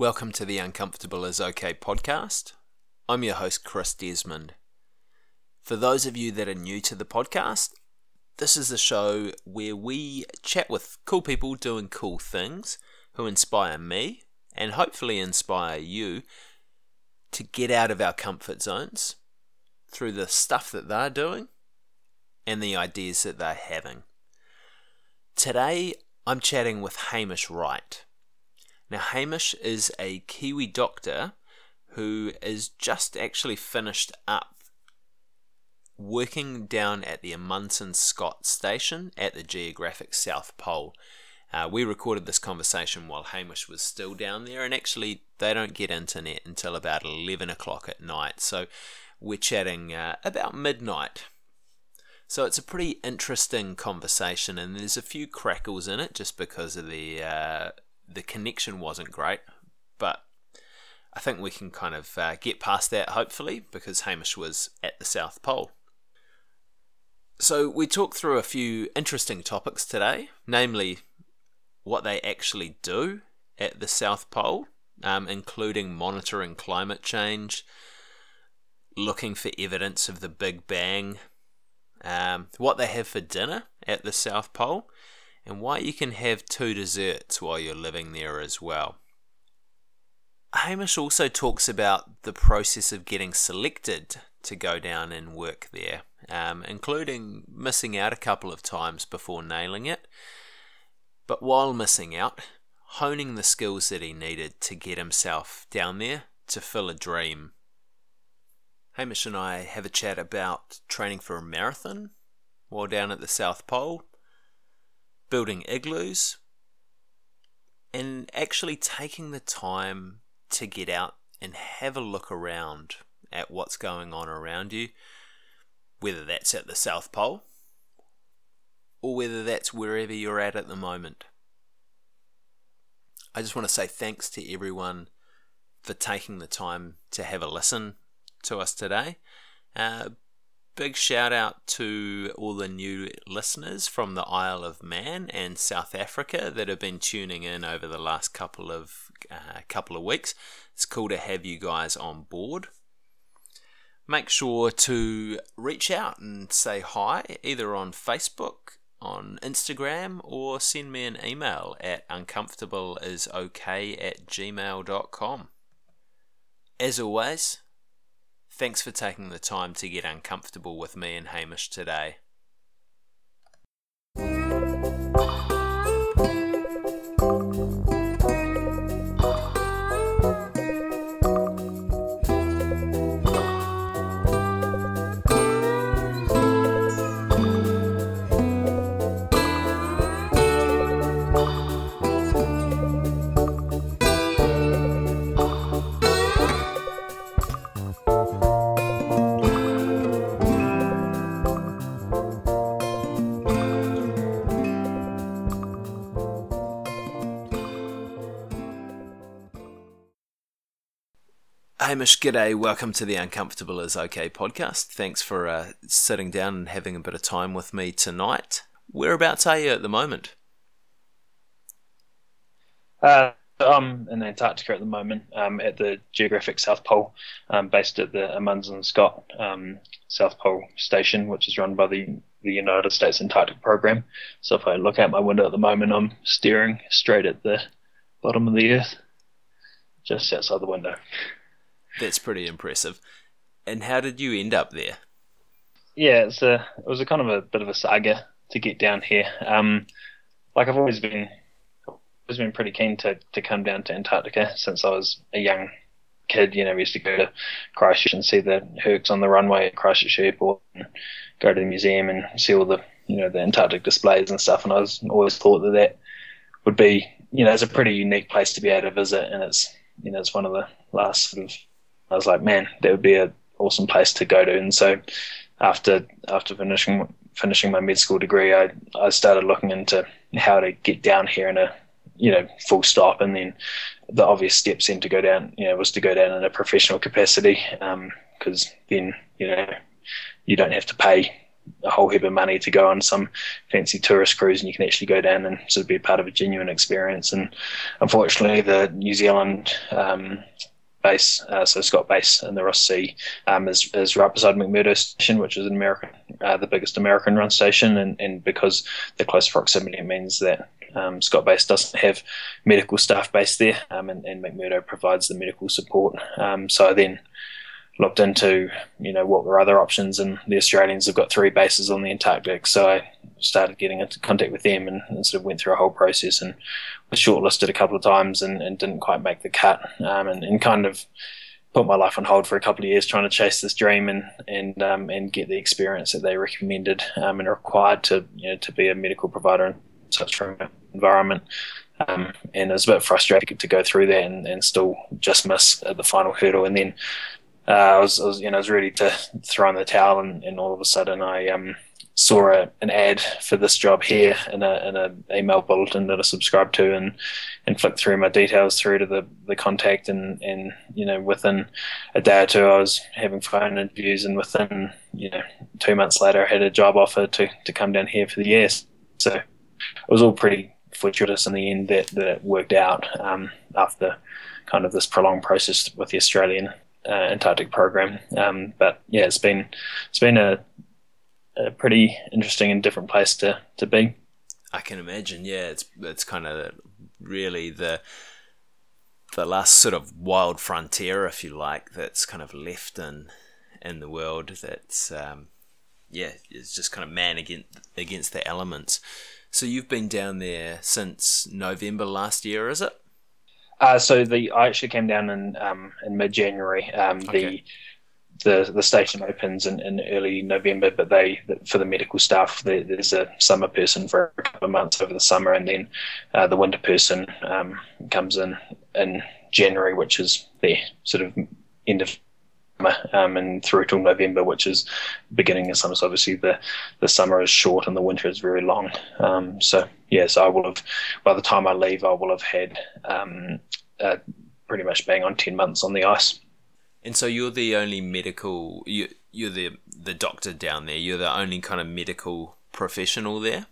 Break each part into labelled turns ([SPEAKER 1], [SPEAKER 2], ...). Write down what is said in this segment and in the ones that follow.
[SPEAKER 1] Welcome to the Uncomfortable is Okay podcast. I'm your host, Chris Desmond. For those of you that are new to the podcast, this is a show where we chat with cool people doing cool things who inspire me and hopefully inspire you to get out of our comfort zones through the stuff that they're doing and the ideas that they're having. Today, I'm chatting with Hamish Wright. Now, Hamish is a Kiwi doctor who is just actually finished up working down at the Amundsen Scott station at the geographic South Pole. Uh, we recorded this conversation while Hamish was still down there, and actually, they don't get internet until about 11 o'clock at night. So, we're chatting uh, about midnight. So, it's a pretty interesting conversation, and there's a few crackles in it just because of the uh, the connection wasn't great, but I think we can kind of uh, get past that hopefully because Hamish was at the South Pole. So we talked through a few interesting topics today, namely what they actually do at the South Pole, um, including monitoring climate change, looking for evidence of the Big Bang, um, what they have for dinner at the South Pole, and why you can have two desserts while you're living there as well. Hamish also talks about the process of getting selected to go down and work there, um, including missing out a couple of times before nailing it. But while missing out, honing the skills that he needed to get himself down there to fill a dream. Hamish and I have a chat about training for a marathon while down at the South Pole building igloos, and actually taking the time to get out and have a look around at what's going on around you, whether that's at the South Pole or whether that's wherever you're at at the moment. I just want to say thanks to everyone for taking the time to have a listen to us today. Uh, big shout out to all the new listeners from the Isle of Man and South Africa that have been tuning in over the last couple of uh, couple of weeks. It's cool to have you guys on board. Make sure to reach out and say hi either on Facebook, on Instagram, or send me an email at uncomfortableisok at gmail.com. As always, Thanks for taking the time to get uncomfortable with me and Hamish today. Hamish, g'day. Welcome to the Uncomfortable is Okay podcast. Thanks for uh, sitting down and having a bit of time with me tonight. Whereabouts are you at the moment?
[SPEAKER 2] Uh, I'm in Antarctica at the moment, um, at the geographic South Pole, um, based at the Amundsen Scott um, South Pole Station, which is run by the, the United States Antarctic Program. So if I look out my window at the moment, I'm staring straight at the bottom of the Earth, just outside the window.
[SPEAKER 1] That's pretty impressive. And how did you end up there?
[SPEAKER 2] Yeah, it's a it was a kind of a bit of a saga to get down here. Um, like I've always been always been pretty keen to, to come down to Antarctica since I was a young kid. You know, we used to go to Christchurch and see the Hercs on the runway at Christchurch Airport, and go to the museum and see all the you know the Antarctic displays and stuff. And I was always thought that that would be you know it's a pretty unique place to be able to visit, and it's you know it's one of the last sort of I was like, man, that would be an awesome place to go to. And so after after finishing finishing my med school degree, I I started looking into how to get down here in a you know full stop, and then the obvious steps then to go down you know was to go down in a professional capacity because um, then you know you don't have to pay a whole heap of money to go on some fancy tourist cruise, and you can actually go down and sort of be part of a genuine experience. And unfortunately, the New Zealand um, base, uh, so Scott base in the Ross Sea, um, is, is right beside McMurdo Station, which is an American, uh, the biggest American run station, and, and because the close proximity means that um, Scott Base doesn't have medical staff based there, um, and, and, McMurdo provides the medical support. Um, so I then looked into, you know, what were other options, and the Australians have got three bases on the Antarctic. So I started getting into contact with them and, and sort of went through a whole process and was shortlisted a couple of times and, and didn't quite make the cut, um, and, and kind of put my life on hold for a couple of years trying to chase this dream and and um, and get the experience that they recommended um, and required to you know to be a medical provider in such an environment. Um, and it was a bit frustrating to go through that and, and still just miss the final hurdle. And then uh, I, was, I was, you know, I was ready to throw in the towel, and, and all of a sudden I um, saw a, an ad for this job here in a in a email bulletin that I subscribed to, and and flicked through my details through to the, the contact, and and you know within a day or two I was having phone interviews, and within you know two months later I had a job offer to to come down here for the year. So it was all pretty fortuitous in the end that, that it worked out um, after kind of this prolonged process with the Australian uh, Antarctic program. Um, but yeah, it's been it's been a, a pretty interesting and different place to, to be.
[SPEAKER 1] I can imagine. Yeah, it's it's kind of really the the last sort of wild frontier, if you like, that's kind of left in in the world. That's um, yeah, it's just kind of man against against the elements. So you've been down there since November last year, is it?
[SPEAKER 2] Uh, so the I actually came down in um, in mid January. Um, okay. The the the station opens in, in early November, but they for the medical staff there's a summer person for a couple of months over the summer, and then uh, the winter person um, comes in in January, which is the sort of end of um, and through till November, which is beginning of summer. So obviously the, the summer is short and the winter is very long. Um, so yes, I will have by the time I leave, I will have had um, uh, pretty much bang on ten months on the ice.
[SPEAKER 1] And so you're the only medical you you're the the doctor down there. You're the only kind of medical professional there.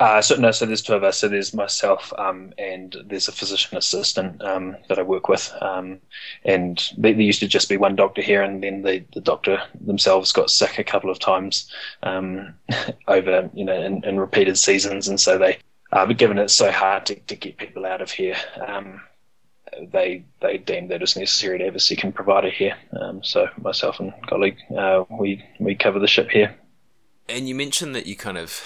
[SPEAKER 2] Uh, so no, so there's two of us. So there's myself um, and there's a physician assistant um, that I work with, um, and there used to just be one doctor here, and then the, the doctor themselves got sick a couple of times um, over you know in, in, repeated seasons, and so they, uh, given it's so hard to, to get people out of here, um, they they deemed that it's necessary to have a second provider here. Um, so myself and colleague, uh, we we cover the ship here.
[SPEAKER 1] And you mentioned that you kind of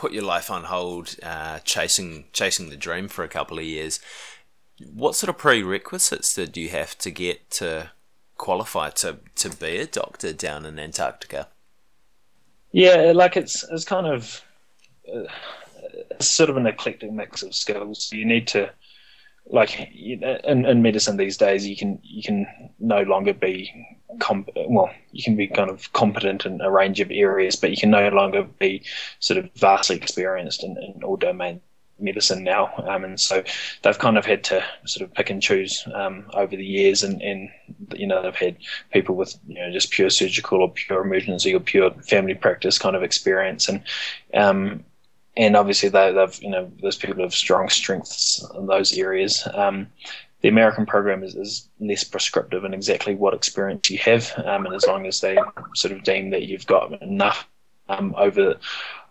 [SPEAKER 1] put your life on hold, uh, chasing chasing the dream for a couple of years. What sort of prerequisites did you have to get to qualify to to be a doctor down in Antarctica?
[SPEAKER 2] Yeah, like it's it's kind of uh, it's sort of an eclectic mix of skills. You need to like in, in medicine these days, you can you can no longer be comp- well, you can be kind of competent in a range of areas, but you can no longer be sort of vastly experienced in, in all domain medicine now. Um, and so they've kind of had to sort of pick and choose um, over the years, and, and you know they've had people with you know just pure surgical or pure emergency or pure family practice kind of experience, and um, and obviously they, have you know those people have strong strengths in those areas. Um, the American program is, is, less prescriptive in exactly what experience you have, um, and as long as they sort of deem that you've got enough um, over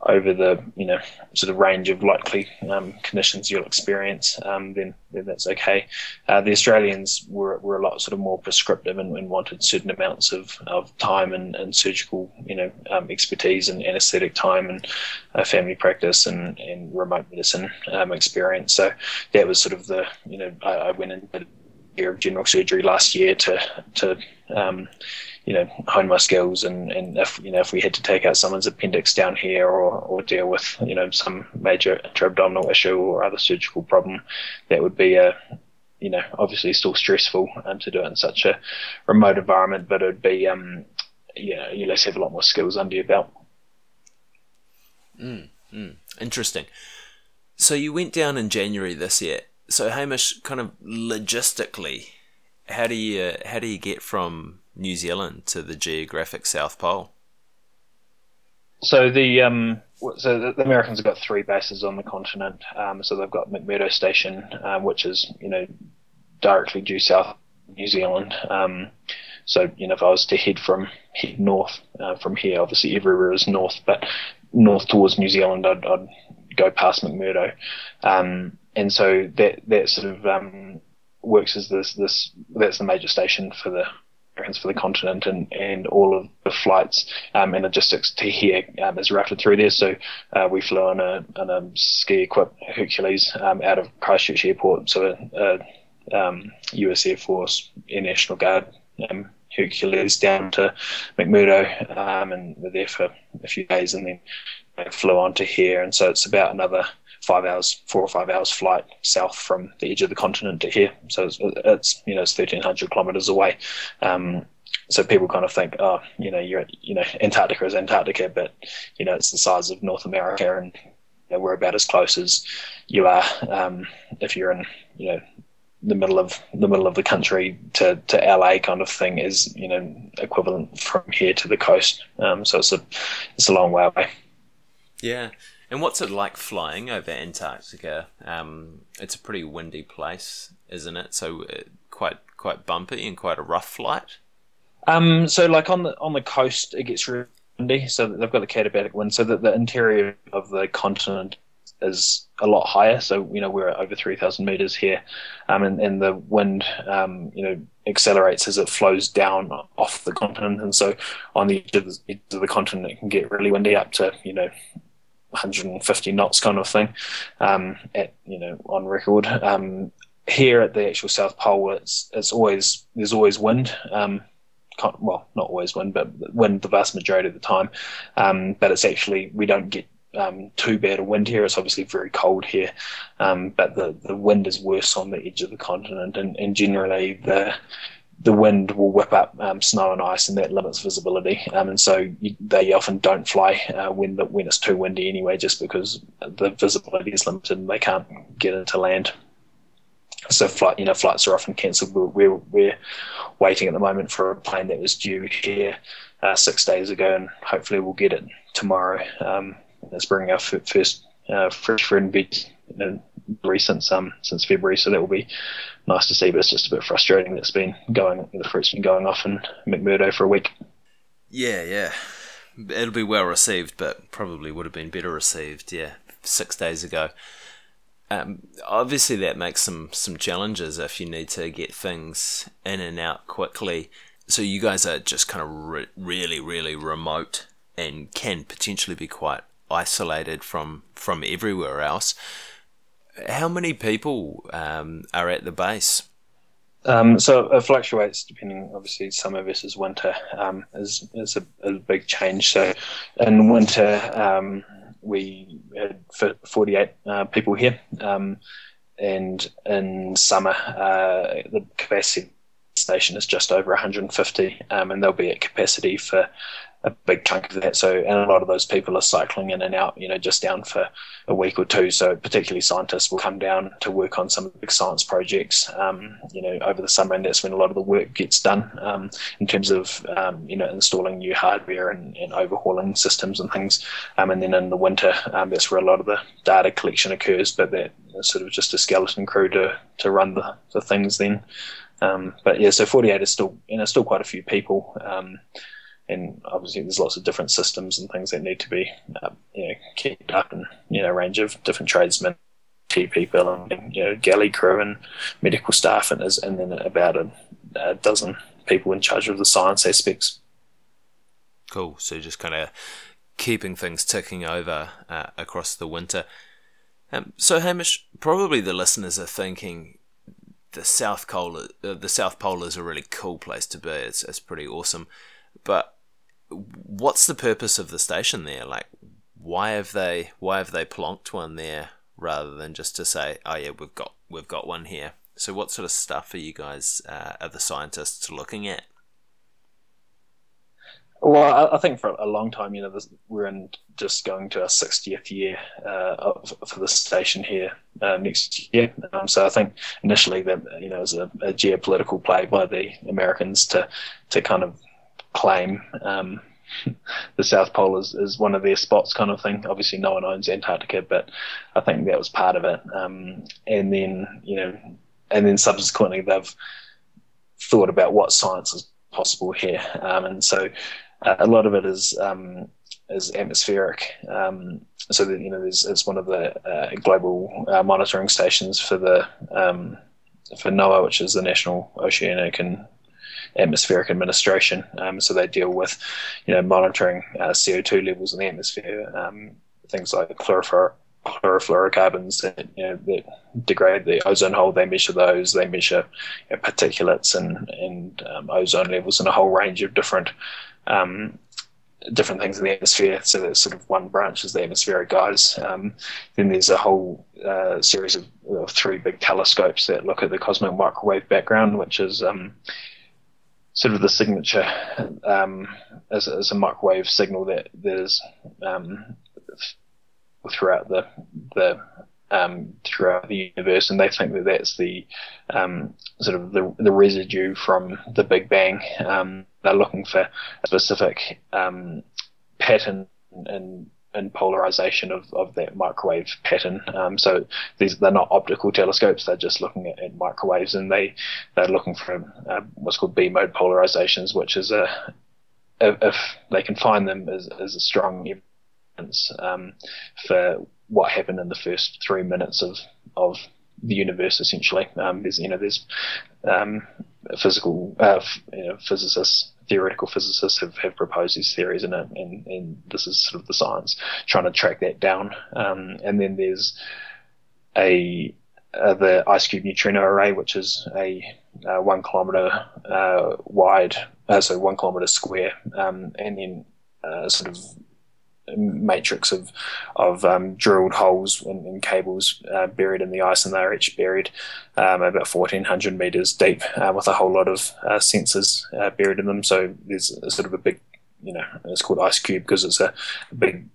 [SPEAKER 2] over the you know sort of range of likely um, conditions you'll experience, um, then, then that's okay. Uh, the Australians were, were a lot sort of more prescriptive and, and wanted certain amounts of, of time and, and surgical you know um, expertise and anaesthetic time and uh, family practice and, and remote medicine um, experience. So that was sort of the you know I, I went into year of general surgery last year to to um, you know hone my skills and, and if you know if we had to take out someone's appendix down here or, or deal with you know some major intra-abdominal issue or other surgical problem that would be a you know obviously still stressful um, to do it in such a remote environment but it would be um you know you less have a lot more skills under your belt.
[SPEAKER 1] Mm, mm, interesting. So you went down in January this year so Hamish kind of logistically how do you how do you get from New Zealand to the geographic South Pole?
[SPEAKER 2] So the um, so the Americans have got three bases on the continent. Um, so they've got McMurdo Station, um, which is you know directly due south New Zealand. Um, so you know if I was to head from head north uh, from here, obviously everywhere is north, but north towards New Zealand, I'd, I'd go past McMurdo, um, and so that that sort of um, works as this this that's the major station for the for the continent and, and all of the flights um, and logistics to here um, is routed through there. So uh, we flew on a, on a ski equipped Hercules um, out of Christchurch Airport. So a, um, US Air Force Air National Guard um, Hercules down to McMurdo um, and we're there for a few days and then flew on to here. And so it's about another five hours, four or five hours flight south from the edge of the continent to here. So it's, it's you know it's thirteen hundred kilometers away. Um, so people kind of think, oh, you know, you're you know Antarctica is Antarctica, but you know it's the size of North America, and you know, we're about as close as you are um, if you're in you know the middle of the middle of the country to, to LA kind of thing is you know equivalent from here to the coast. Um, so it's a it's a long way away.
[SPEAKER 1] Yeah, and what's it like flying over Antarctica? Um, it's a pretty windy place, isn't it? So uh, quite quite bumpy and quite a rough flight.
[SPEAKER 2] Um, so like on the on the coast, it gets really windy. So they've got the katabatic wind. So that the interior of the continent is a lot higher. So you know we're at over three thousand meters here, um, and, and the wind um, you know accelerates as it flows down off the continent. And so on the edge of the, edge of the continent, it can get really windy up to you know 150 knots kind of thing um, at you know on record. Um, here at the actual South Pole, it's it's always there's always wind. Um, well, not always wind, but wind the vast majority of the time. Um, but it's actually we don't get um, too bad a wind here. It's obviously very cold here, um, but the the wind is worse on the edge of the continent, and, and generally the the wind will whip up um, snow and ice, and that limits visibility. Um, and so you, they often don't fly uh, when the, when it's too windy anyway, just because the visibility is limited and they can't get into land. So flight, you know, flights are often cancelled. We're, we're, we're waiting at the moment for a plane that was due here uh, six days ago, and hopefully we'll get it tomorrow. Um, it's bringing our first uh, fresh friend in recent um, since February, so that will be nice to see. But it's just a bit frustrating that it's been going the fruit's been going off in McMurdo for a week.
[SPEAKER 1] Yeah, yeah, it'll be well received, but probably would have been better received. Yeah, six days ago. Um, obviously, that makes some some challenges if you need to get things in and out quickly. So you guys are just kind of re- really, really remote and can potentially be quite isolated from from everywhere else. How many people um, are at the base?
[SPEAKER 2] Um, so it fluctuates depending, obviously, summer versus winter um, is, is a, a, big change. So in winter, um, we had 48 uh, people here, um, and in summer, uh, the capacity station is just over 150, um, and they'll be at capacity for a big chunk of that. So, and a lot of those people are cycling in and out, you know, just down for a week or two. So, particularly scientists will come down to work on some big science projects, um, you know, over the summer, and that's when a lot of the work gets done um, in terms of, um, you know, installing new hardware and, and overhauling systems and things. Um, and then in the winter, um, that's where a lot of the data collection occurs, but that sort of just a skeleton crew to, to run the, the things then. Um, but yeah, so 48 is still, you know, still quite a few people and obviously there's lots of different systems and things that need to be uh, you know kept up and you know a range of different tradesmen key people and you know galley crew and medical staff and, and then about a, a dozen people in charge of the science aspects.
[SPEAKER 1] Cool. So just kind of keeping things ticking over uh, across the winter. Um, so hamish probably the listeners are thinking the south pole uh, the south pole is a really cool place to be. It's, it's pretty awesome. But what's the purpose of the station there? Like, why have they why have they plonked one there rather than just to say, oh yeah, we've got we've got one here. So, what sort of stuff are you guys, uh, are the scientists looking at?
[SPEAKER 2] Well, I, think for a long time, you know, this, we're in just going to our 60th year uh, of, for the station here uh, next year. Um, so I think initially that you know it was a, a, geopolitical play by the Americans to to kind of claim um, the South Pole is, is one of their spots, kind of thing. Obviously, no one owns Antarctica, but I think that was part of it. Um, and then you know, and then subsequently they've thought about what science is possible here, um, and so uh, a lot of it is um, is atmospheric. Um, so that you know, it's one of the uh, global uh, monitoring stations for the um, for NOAA, which is the National Oceanic and Atmospheric Administration. Um, so they deal with, you know, monitoring uh, CO2 levels in the atmosphere, um, things like chlorofluor- chlorofluorocarbons that, you know, that degrade the ozone hole. They measure those. They measure you know, particulates and and um, ozone levels and a whole range of different um, different things in the atmosphere. So there's sort of one branch is the atmospheric guys. Um, then there's a whole uh, series of, of, three big telescopes that look at the cosmic microwave background, which is um, sort of the signature um, as, as, a microwave signal that there's um, throughout the the um, throughout the universe, and they think that that's the um, sort of the, the residue from the Big Bang. Um, they're looking for a specific um, pattern and and polarization of, of that microwave pattern. Um, so these they're not optical telescopes; they're just looking at, at microwaves, and they they're looking for uh, what's called B mode polarizations, which is a if, they can find them is as a strong evidence um, for what happened in the first three minutes of of the universe. Essentially, um, there's you know there's um, physical uh, you know, physicists, theoretical physicists have, have proposed these theories, and, and and this is sort of the science trying to track that down. Um, and then there's a uh, the IceCube neutrino array, which is a uh, one kilometer uh, wide, uh, so one kilometer square, um, and then uh, sort of matrix of of um, drilled holes and, and cables uh, buried in the ice, and they're each buried um, about 1,400 meters deep, uh, with a whole lot of uh, sensors uh, buried in them. So there's a, sort of a big, you know, it's called IceCube because it's a, a big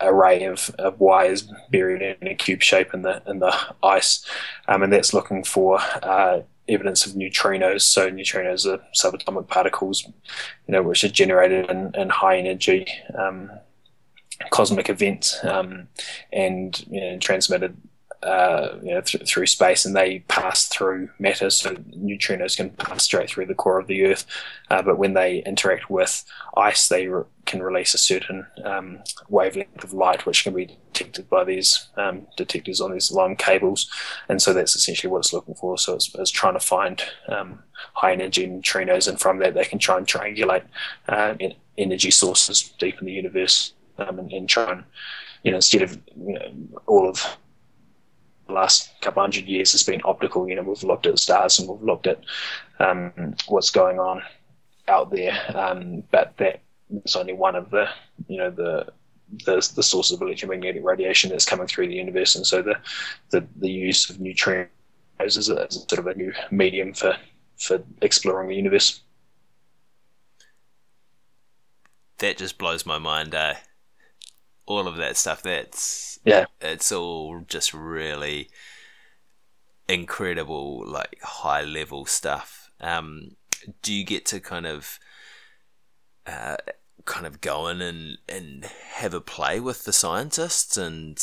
[SPEAKER 2] array of, of, wires buried in a cube shape in the in the ice, um, and that's looking for uh, evidence of neutrinos. So neutrinos are subatomic particles, you know, which are generated in, in high energy um, cosmic events um, and you know, transmitted uh, you know, th- through space, and they pass through matter. So neutrinos can pass straight through the core of the Earth, uh, but when they interact with ice, they re- can release a certain um, wavelength of light, which can be detected by these um, detectors on these long cables. And so that's essentially what it's looking for. So it's, it's trying to find um, high energy neutrinos, and from that they can try and triangulate uh, energy sources deep in the universe um, and, and, try and, you know, instead of you know, all of the last couple hundred years has been optical, you know, we've looked at stars and we've looked at um, what's going on out there, um, but that is only one of the, you know, the the, the source of electromagnetic radiation that's coming through the universe, and so the the, the use of neutrinos is, a, is a sort of a new medium for for exploring the universe.
[SPEAKER 1] That just blows my mind, eh? All of that stuff. That's
[SPEAKER 2] yeah,
[SPEAKER 1] it's all just really incredible, like high level stuff. Um, do you get to kind of uh, kind of go in and and have a play with the scientists and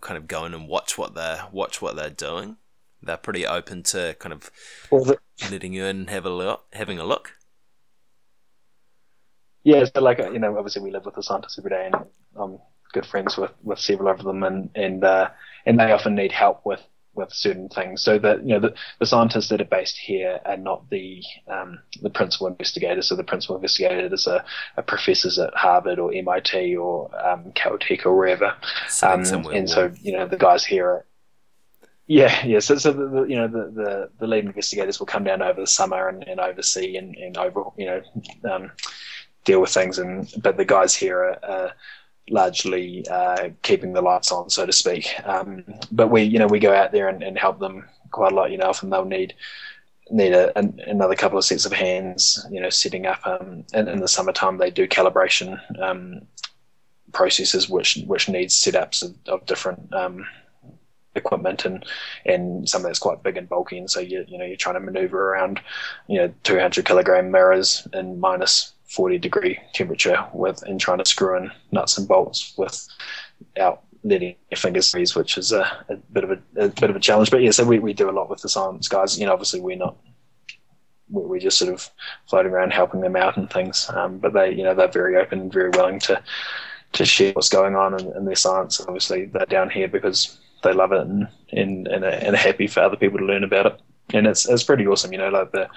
[SPEAKER 1] kind of go in and watch what they're watch what they're doing? They're pretty open to kind of well, the, letting you in and have a look, having a look.
[SPEAKER 2] Yeah, so like you know, obviously we live with the scientists every day, and I'm good friends with, with several of them, and and uh, and they often need help with with certain things. So that you know the, the scientists that are based here are not the um, the principal investigators. So the principal investigators are, are professors at Harvard or MIT or um, Caltech or wherever. Um, and so you know the guys here are yeah, yeah. So, so the, the, you know the, the, the lead investigators will come down over the summer and, and oversee and, and over you know um, deal with things, and but the guys here are, are largely uh, keeping the lights on, so to speak. Um, but we, you know, we go out there and, and, help them quite a lot. You know, often they'll need need a, an, another couple of sets of hands. You know, setting up. Um, and in the summertime, they do calibration um, processes, which which needs setups of, of different. Um, equipment and and some of that's quite big and bulky and so you you know you're trying to maneuver around you know 200 kilogram mirrors in minus 40 degree temperature with and trying to screw in nuts and bolts without letting your fingers freeze, which is a, a bit of a, a, bit of a challenge. But yeah, so we, we do a lot with the science guys. You know, obviously we're not we're just sort of floating around helping them out and things. Um, but they, you know, they're very open and very willing to to share what's going on in, in their science. Obviously, they're down here because they love it and and, and, are, and are happy for other people to learn about it. And it's it's pretty awesome. You know, like the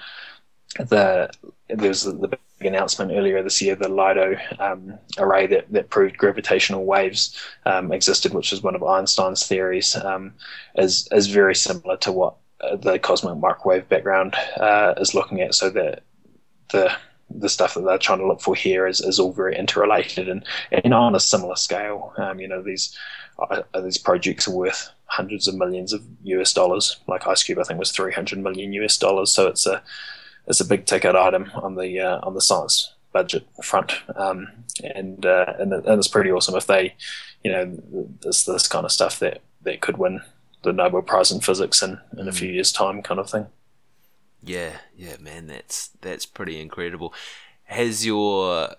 [SPEAKER 2] the there was the big announcement earlier this year, the LIGO um, array that, that proved gravitational waves um, existed, which is one of Einstein's theories, um, is is very similar to what uh, the cosmic microwave background uh, is looking at. So the the the stuff that they're trying to look for here is, is all very interrelated and, and on a similar scale. Um, you know, these uh, these projects are worth hundreds of millions of US dollars. Like IceCube, I think was 300 million US dollars. So it's a it's a big ticket item on the uh, on the science budget front, um, and, uh, and and it's pretty awesome if they, you know, this this kind of stuff that that could win the Nobel Prize in physics in, in a few mm. years' time, kind of thing.
[SPEAKER 1] Yeah, yeah, man, that's that's pretty incredible. Has your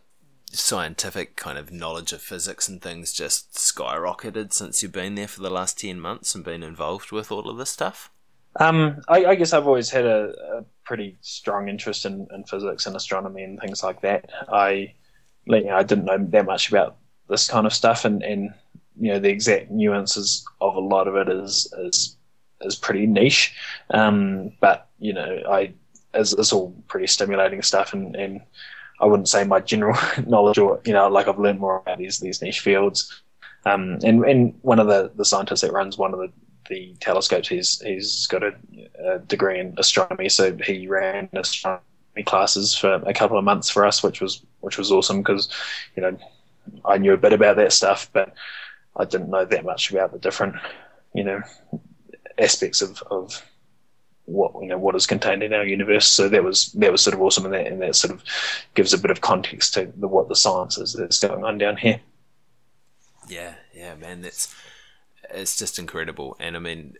[SPEAKER 1] scientific kind of knowledge of physics and things just skyrocketed since you've been there for the last ten months and been involved with all of this stuff?
[SPEAKER 2] Um, I, I, guess I've always had a, a pretty strong interest in, in, physics and astronomy and things like that. I, you know, I didn't know that much about this kind of stuff, and, and you know the exact nuances of a lot of it is is is pretty niche. Um, but you know, I it's, it's, all pretty stimulating stuff, and, and I wouldn't say my general knowledge or you know like I've learned more about these these niche fields. Um, and and one of the, the scientists that runs one of the, the telescopes, he's he's got a, a degree in astronomy, so he ran astronomy classes for a couple of months for us, which was which was awesome because you know I knew a bit about that stuff, but I didn't know that much about the different, you know, aspects of, of what you know what is contained in our universe. So that was that was sort of awesome, and that and that sort of gives a bit of context to the, what the science is that's going on down here.
[SPEAKER 1] Yeah, yeah, man, that's it's just incredible, and I mean,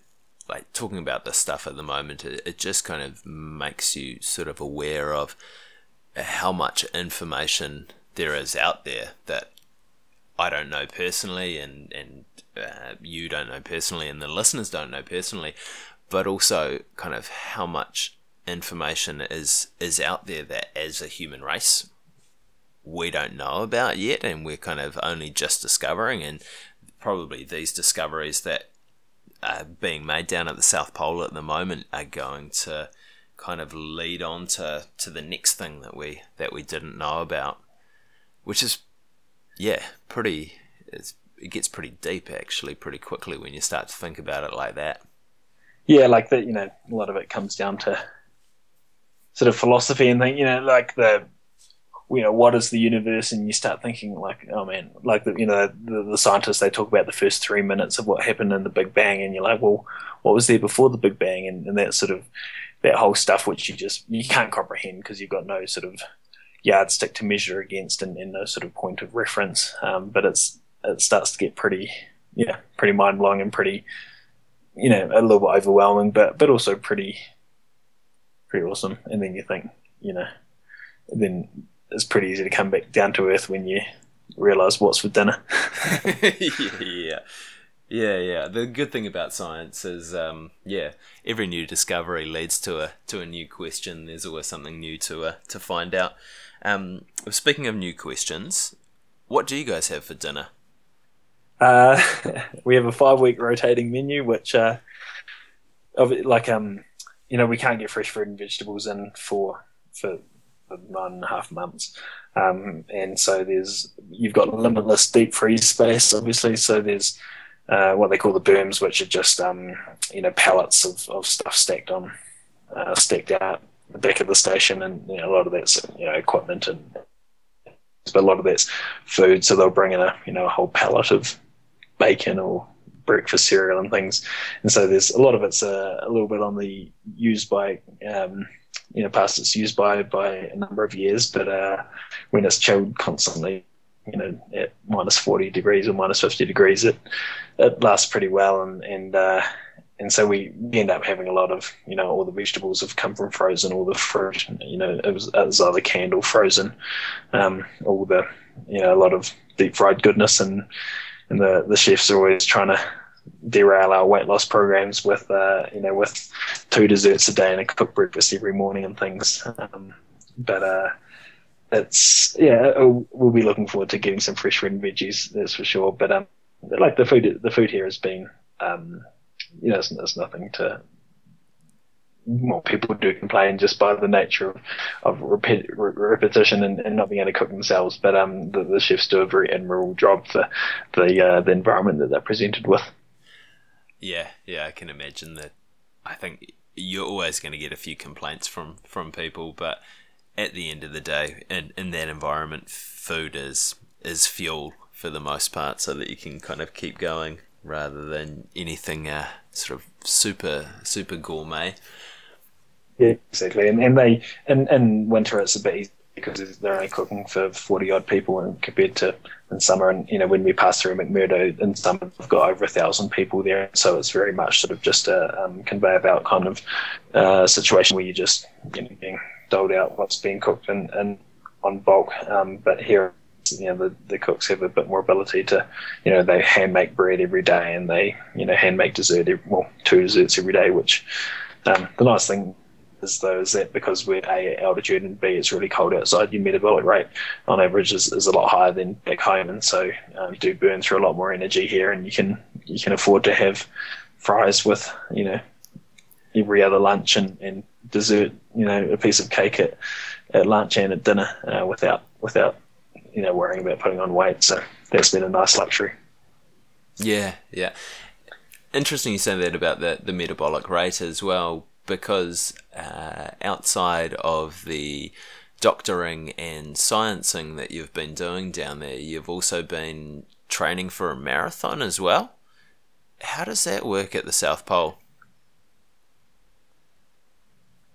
[SPEAKER 1] like talking about this stuff at the moment, it, it just kind of makes you sort of aware of how much information there is out there that I don't know personally, and and uh, you don't know personally, and the listeners don't know personally, but also kind of how much information is is out there that as a human race we don't know about yet, and we're kind of only just discovering, and probably these discoveries that are being made down at the South Pole at the moment are going to kind of lead on to, to the next thing that we that we didn't know about, which is yeah, pretty. it gets pretty deep actually, pretty quickly when you start to think about it like that.
[SPEAKER 2] Yeah, like that. You know, a lot of it comes down to sort of philosophy and thing. You know, like the you know what is the universe and you start thinking like oh man like the you know the, the, scientists they talk about the first three minutes of what happened in the big bang and you're like well what was there before the big bang and, and that sort of that whole stuff which you just you can't comprehend because you've got no sort of yardstick to measure against and, and no sort of point of reference. Um, but it's it starts to get pretty yeah pretty mind blowing and pretty you know a little bit overwhelming, but but also pretty pretty awesome. And then you think you know then it's pretty easy to come back down to earth when you realize what's for dinner.
[SPEAKER 1] yeah. Yeah, yeah. The good thing about science is, um, yeah, every new discovery leads to a to a new question. There's always something new to uh, to find out. Um, speaking of new questions, what do you guys have for dinner?
[SPEAKER 2] Uh, we have a five week rotating menu, which, uh, of like, um, you know, we can't get fresh fruit and vegetables in for for, for nine and a half months, um, and so there's you've got limitless deep freeze space, obviously. So there's uh, what they call the berms, which are just um, you know pallets of, of stuff stacked on uh, stacked out the back of the station, and you know, a lot of that's you know equipment and but a lot of that's food. So they'll bring in a you know a whole pallet of bacon or breakfast cereal and things, and so there's a lot of it's a, a little bit on the used by um, you know past its used by by a number of years, but uh, when it's chilled constantly, you know at minus 40 degrees or minus 50 degrees, it it lasts pretty well. And and uh, and so we, we end up having a lot of you know all the vegetables have come from frozen, all the fruit you know it was, it was either canned or frozen, um, all the you know a lot of deep fried goodness and and the the chefs are always trying to derail our weight loss programs with uh, you know with two desserts a day and a cooked breakfast every morning and things. Um, but uh, it's yeah, we'll be looking forward to getting some fresh red veggies. That's for sure. But um, like the food, the food here has been um, you know, it's nothing to more people do complain just by the nature of, of re- repetition and, and, not being able to cook themselves. But um, the, the chefs do a very admirable job for the uh, the environment that they're presented with.
[SPEAKER 1] Yeah, yeah, I can imagine that. I think you're always going to get a few complaints from from people, but at the end of the day, in in that environment, food is is fuel for the most part, so that you can kind of keep going rather than anything uh, sort of super super gourmet.
[SPEAKER 2] Yeah, exactly. And, and they in, in winter it's a bit because they're only cooking for forty odd people, and compared to in summer. And you know when we pass through McMurdo in summer, we've got over a thousand people there, so it's very much sort of just a um, conveyor belt kind of uh, situation where you're just you know being doled out what's being cooked and, and on bulk. Um, but here you know the, the cooks have a bit more ability to you know they hand make bread every day and they you know hand make dessert every, well two desserts every day which um, the nice thing is though is that because we're a at altitude and b it's really cold outside your metabolic rate on average is, is a lot higher than back home and so um, you do burn through a lot more energy here and you can you can afford to have fries with you know every other lunch and, and dessert you know a piece of cake at, at lunch and at dinner uh, without without you know worrying about putting on weight. So that's been a nice luxury.
[SPEAKER 1] Yeah, yeah. Interesting you say that about the the metabolic rate as well, because uh, outside of the doctoring and sciencing that you've been doing down there, you've also been training for a marathon as well. How does that work at the South Pole?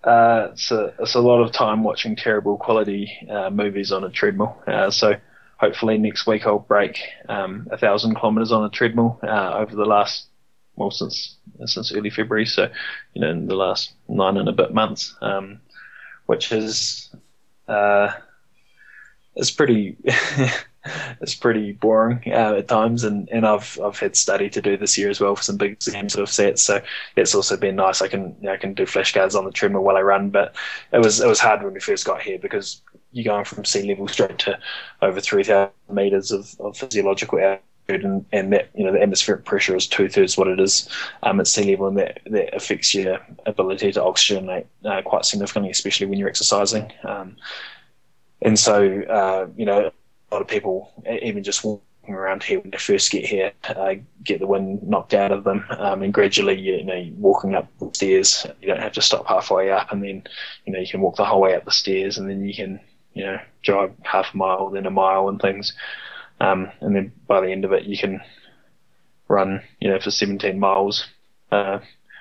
[SPEAKER 2] uh, it's, a, it's a lot of time watching terrible quality uh, movies on a treadmill. Uh, so hopefully next week I'll break um, a thousand kilometers on a treadmill uh, over the last well since since early February. So you know in the last nine and a bit months, um, which is uh, it's pretty it's pretty boring uh, at times, and, and I've I've had study to do this year as well for some big exams that I've set. So it's also been nice. I can I can do flashcards on the treadmill while I run, but it was it was hard when we first got here because you're going from sea level straight to over three thousand meters of, of physiological altitude, and, and that you know the atmospheric pressure is two thirds what it is um, at sea level, and that that affects your ability to oxygenate uh, quite significantly, especially when you're exercising. Um, and so, uh, you know, a lot of people, even just walking around here when they first get here, uh, get the wind knocked out of them, um, and gradually, you know, you're walking up the stairs, you don't have to stop halfway up, and then, you know, you can walk the whole way up the stairs, and then you can, you know, drive half a mile, then a mile, and things, um, and then by the end of it, you can run, you know, for 17 miles, uh,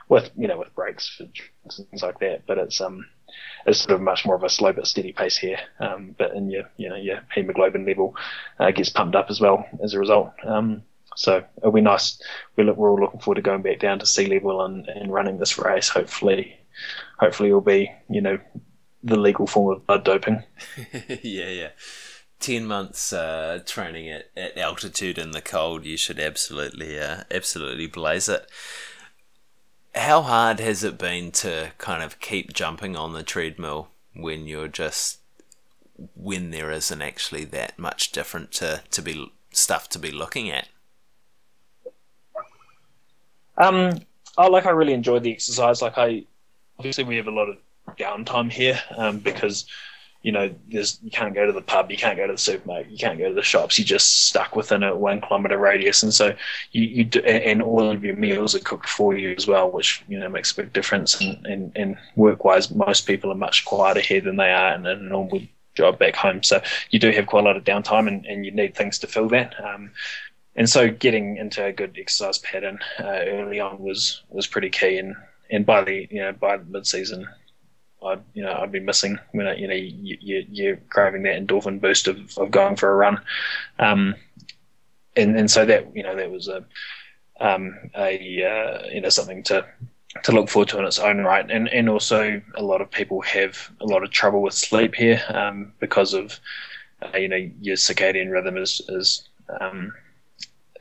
[SPEAKER 2] with you know with breaks for things like that. But it's um it's sort of much more of a slow but steady pace here. Um, but in your you know your hemoglobin level uh, gets pumped up as well as a result. Um, so it'll be nice. We're, we're all looking forward to going back down to sea level and, and running this race. Hopefully, hopefully it'll be you know the legal form of blood doping.
[SPEAKER 1] yeah, yeah. 10 months uh, training at, at altitude in the cold, you should absolutely uh, absolutely blaze it how hard has it been to kind of keep jumping on the treadmill when you're just when there isn't actually that much different to, to be stuff to be looking at?
[SPEAKER 2] Um, I like I really enjoyed the exercise. Like I obviously we have a lot of downtime here um, because you know, there's you can't go to the pub, you can't go to the supermarket, you can't go to the shops. You're just stuck within a one kilometre radius, and so you, you do, and all of your meals are cooked for you as well, which you know makes a big difference. And and, and work wise, most people are much quieter here than they are in a normal job back home. So you do have quite a lot of downtime, and, and you need things to fill that. Um, and so getting into a good exercise pattern uh, early on was was pretty key. And and by the you know by mid season, I'd you know I'd be missing when you know you, you you're craving that endorphin boost of, of going for a run, um, and and so that you know that was a um, a uh, you know something to to look forward to in its own right. And and also a lot of people have a lot of trouble with sleep here um, because of uh, you know your circadian rhythm is is um,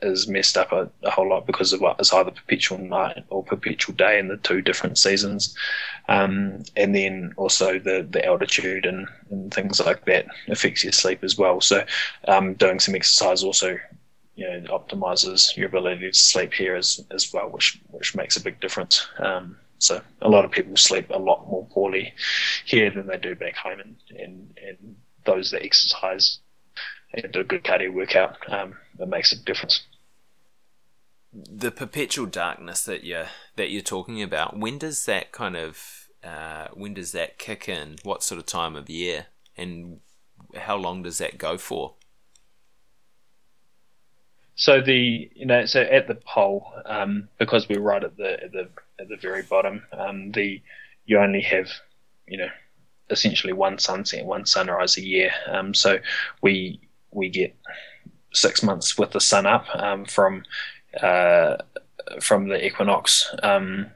[SPEAKER 2] is messed up a, a, whole lot because of what is either perpetual night or perpetual day in the two different seasons, um, and then also the the altitude and, and things like that affects your sleep as well. So, um, doing some exercise also you know optimizes your ability to sleep here as as well, which which makes a big difference. Um, so a lot of people sleep a lot more poorly here than they do back home, and and, and those that exercise and do a good cardio workout, um, it makes a difference.
[SPEAKER 1] The perpetual darkness that you that you're talking about, when does that kind of uh, when does that kick in? What sort of time of year, and how long does that go for?
[SPEAKER 2] So the you know so at the pole um, because we're right at the at the at the very bottom um, the you only have you know essentially one sunset one sunrise a year um, so we we get six months with the sun up um, from uh, from the equinox um,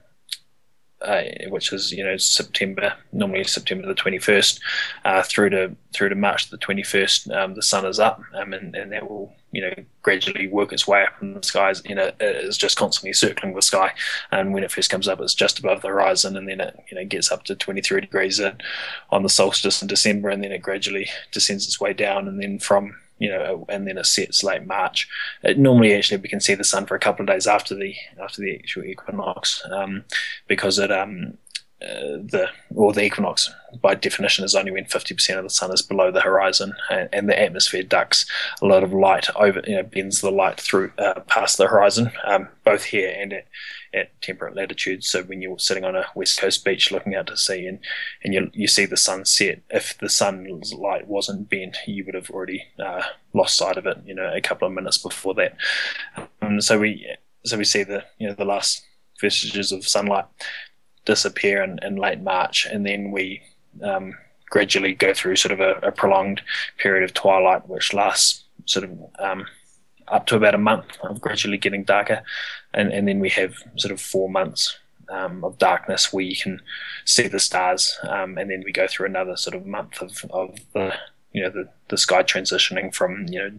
[SPEAKER 2] uh, which is you know September, normally September the twenty first, uh, through to through to March the twenty first. Um, the sun is up, um, and, and that will you know gradually work its way up in the skies. You know, it's just constantly circling the sky, and when it first comes up, it's just above the horizon, and then it you know gets up to twenty three degrees on the solstice in December, and then it gradually descends its way down, and then from you know, and then it sets late March. It, normally, actually, we can see the sun for a couple of days after the after the actual equinox, um, because it um, the or the equinox by definition is only when 50% of the sun is below the horizon and, and, the atmosphere ducks a lot of light over you know bends the light through uh, past the horizon um, both here and at, at temperate latitudes. So when you're sitting on a west coast beach looking out to sea and, and you, you see the sun set if the sun's light wasn't bent you would have already uh, lost sight of it you know a couple of minutes before that. Um, so we so we see the you know the last vestiges of sunlight disappear in, in late March, and then we um, gradually go through sort of a, a, prolonged period of twilight, which lasts sort of um, up to about a month of gradually getting darker, and, and then we have sort of four months um, of darkness where you can see the stars, um, and then we go through another sort of month of, of the you know the, the sky transitioning from you know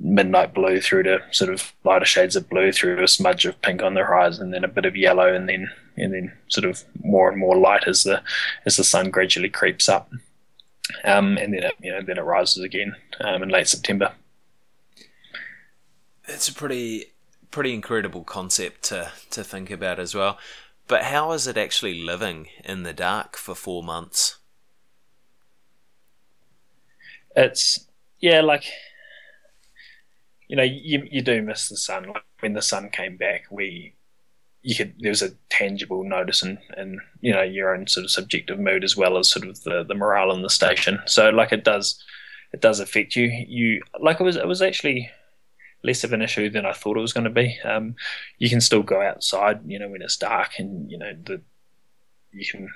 [SPEAKER 2] midnight blue through to sort of lighter shades of blue through a smudge of pink on the horizon, then a bit of yellow, and then and then sort of more and more light as the as the sun gradually creeps up, um, and then it you know then it rises again um, in late September.
[SPEAKER 1] It's a pretty pretty incredible concept to to think about as well. But how is it actually living in the dark for four months?
[SPEAKER 2] It's yeah, like you know, you you do miss the sun. Like when the sun came back, we you could there was a tangible notice in, in you know your own sort of subjective mood as well as sort of the, the morale in the station. So like it does it does affect you. You like it was it was actually less of an issue than I thought it was going to be. Um, you can still go outside, you know, when it's dark, and you know the you can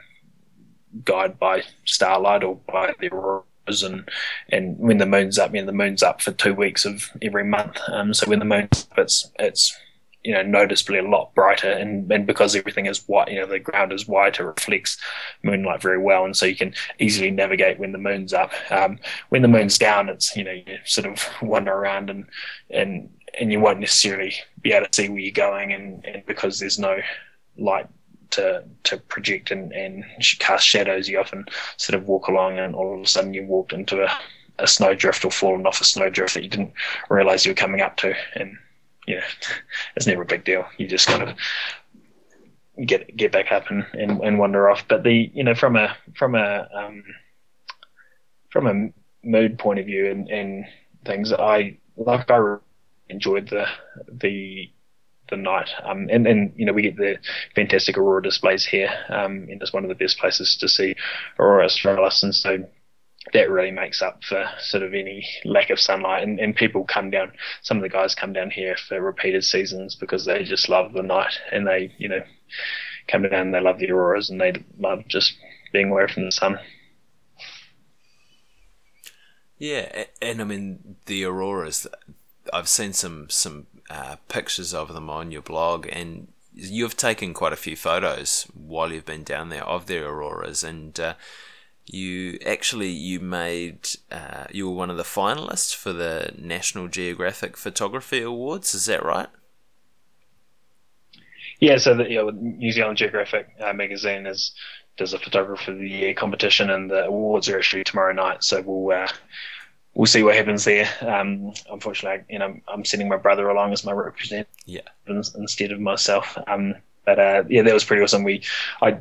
[SPEAKER 2] guide by starlight or by the aurora and and when the moon's up, you know, the moon's up for two weeks of every month. Um, so when the moon's up, it's it's you know noticeably a lot brighter, and and because everything is white, you know, the ground is white, it reflects moonlight very well, and so you can easily navigate when the moon's up. Um, when the moon's down, it's you know you sort of wander around and and and you won't necessarily be able to see where you're going, and, and because there's no light to to project and, and cast shadows, you often sort of walk along and all of a sudden you walked into a, a snowdrift or fallen off a snowdrift that you didn't realize you were coming up to. And, you know, it's never a big deal. You just kind of get get back up and, and, and wander off. But the you know from a from a um, from a mood point of view and, and things, I like I enjoyed the the the night. Um, and, and, you know, we get the fantastic aurora displays here. Um, and it's one of the best places to see aurora australis. And so that really makes up for sort of any lack of sunlight. And, and people come down, some of the guys come down here for repeated seasons because they just love the night and they, you know, come down and they love the auroras and they love just being away from the sun.
[SPEAKER 1] Yeah, and I mean the auroras. I've seen some some uh, pictures of them on your blog, and you've taken quite a few photos while you've been down there of the auroras, and uh, you actually you made uh, you were one of the finalists for the National Geographic Photography Awards. Is that right?
[SPEAKER 2] Yeah, so the you know, New Zealand Geographic uh, magazine is does a photographer of the year competition, and the awards are actually tomorrow night. So we'll uh, we'll see what happens there. Um, unfortunately, you know, I'm sending my brother along as my representative,
[SPEAKER 1] yeah,
[SPEAKER 2] instead of myself. Um, but uh, yeah, that was pretty awesome. We I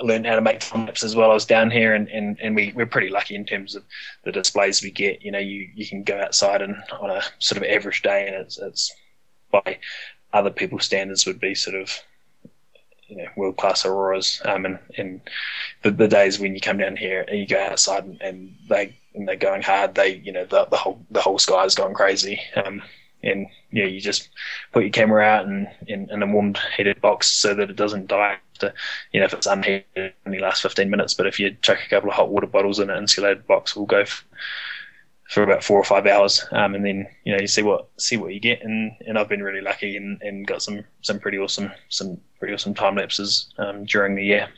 [SPEAKER 2] learned how to make time as well. I was down here, and, and, and we we're pretty lucky in terms of the displays we get. You know, you, you can go outside and on a sort of average day, and it's it's by other people's standards would be sort of you know world class auroras. Um, and and the, the days when you come down here and you go outside and, and they and they're going hard, they you know the, the whole the whole sky is going crazy. Um, and yeah, you just put your camera out and in, in a warm heated box so that it doesn't die. After, you know, if it's unheated, it only lasts 15 minutes. But if you chuck a couple of hot water bottles in an insulated box, will go f- for about four or five hours, um, and then you know you see what see what you get. And, and I've been really lucky and, and got some some pretty awesome some pretty awesome time lapses um, during the year.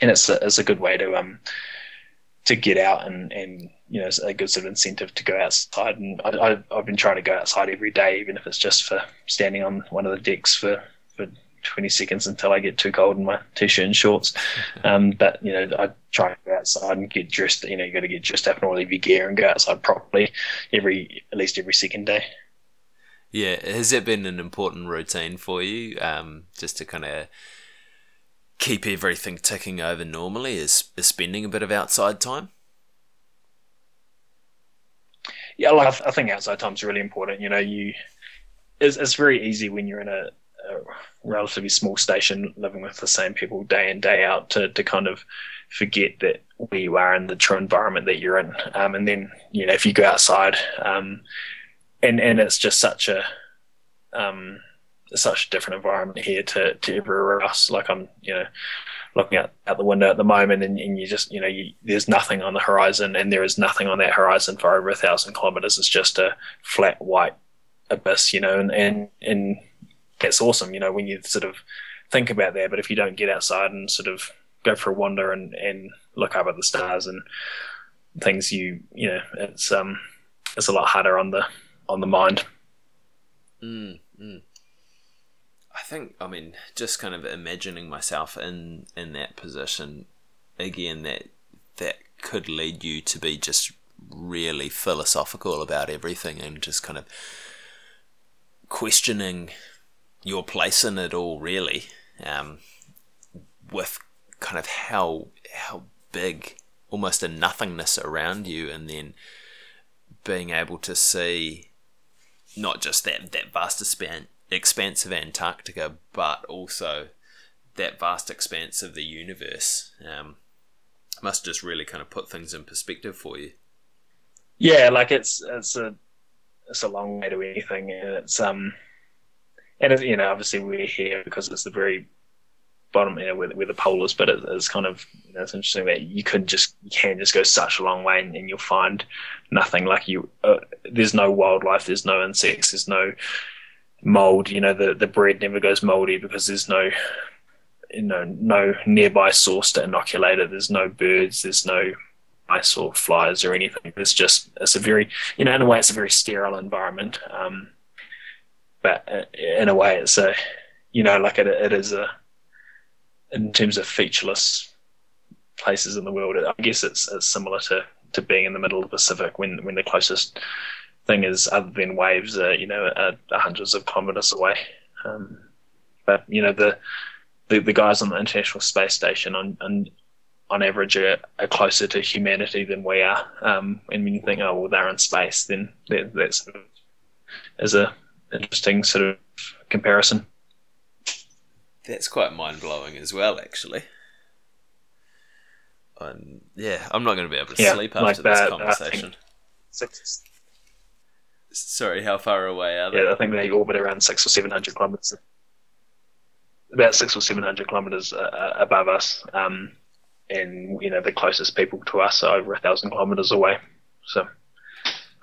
[SPEAKER 2] And it's a, it's a good way to um to get out and, and you know, it's a good sort of incentive to go outside. And I, I, have been trying to go outside every day, even if it's just for standing on one of the decks for, for 20 seconds until I get too cold in my t-shirt and shorts. Um, but you know, I try to go outside and get dressed. You know, you got to get dressed up in all of your gear and go outside properly every at least every second day.
[SPEAKER 1] Yeah, has it been an important routine for you, um, just to kind of keep everything ticking over normally? Is is spending a bit of outside time?
[SPEAKER 2] Yeah, like I think outside time is really important. You know, you it's, it's very easy when you're in a, a, relatively small station living with the same people day in day out to to kind of forget that where you are in the true environment that you're in. Um, and then you know if you go outside, um, and and it's just such a um, such a different environment here to, to everywhere else. Like I'm, you know, looking out, out the window at the moment and, and you just, you know, you, there's nothing on the horizon and there is nothing on that horizon for over a thousand kilometers. It's just a flat white abyss, you know, and, and, and that's awesome, you know, when you sort of think about that. But if you don't get outside and sort of go for a wander and, and look up at the stars and things, you, you know, it's, um, it's a lot harder on the, on the mind.
[SPEAKER 1] Mm, mm. I think I mean just kind of imagining myself in in that position again that that could lead you to be just really philosophical about everything and just kind of questioning your place in it all really um, with kind of how how big almost a nothingness around you and then being able to see not just that that vast expanse expanse of Antarctica, but also that vast expanse of the universe. Um, must just really kind of put things in perspective for you.
[SPEAKER 2] Yeah, like it's it's a it's a long way to anything, and it's um and it's, you know obviously we're here because it's the very bottom you know where, where the pole is, but it, it's kind of you know, it's interesting that you could just you can just go such a long way and, and you'll find nothing like you. Uh, there's no wildlife, there's no insects, there's no mold. You know, the the bread never goes moldy because there's no you know no nearby source to inoculate it. There's no birds. There's no mice or flies or anything. It's just it's a very you know in a way it's a very sterile environment. Um, but uh, in a way it's a you know like it, it is a in terms of featureless places in the world. I guess it's, it's similar to, to being in the middle of the Pacific when when the closest thing is other than waves are you know are, are hundreds of kilometers away. Um, but you know the, the, the guys on the International Space Station on on, on average are, are closer to humanity than we are. Um, and when you think oh well they're in space, then that, that sort of is a interesting sort of comparison.
[SPEAKER 1] That's quite mind blowing as well, actually. Um, yeah, I'm not going to be able to yeah, sleep after like this conversation. Six, Sorry, how far away are they?
[SPEAKER 2] Yeah, I think they orbit around six or seven hundred kilometers. About six or seven hundred kilometers uh, uh, above us, um, and you know the closest people to us are over a thousand kilometers away. So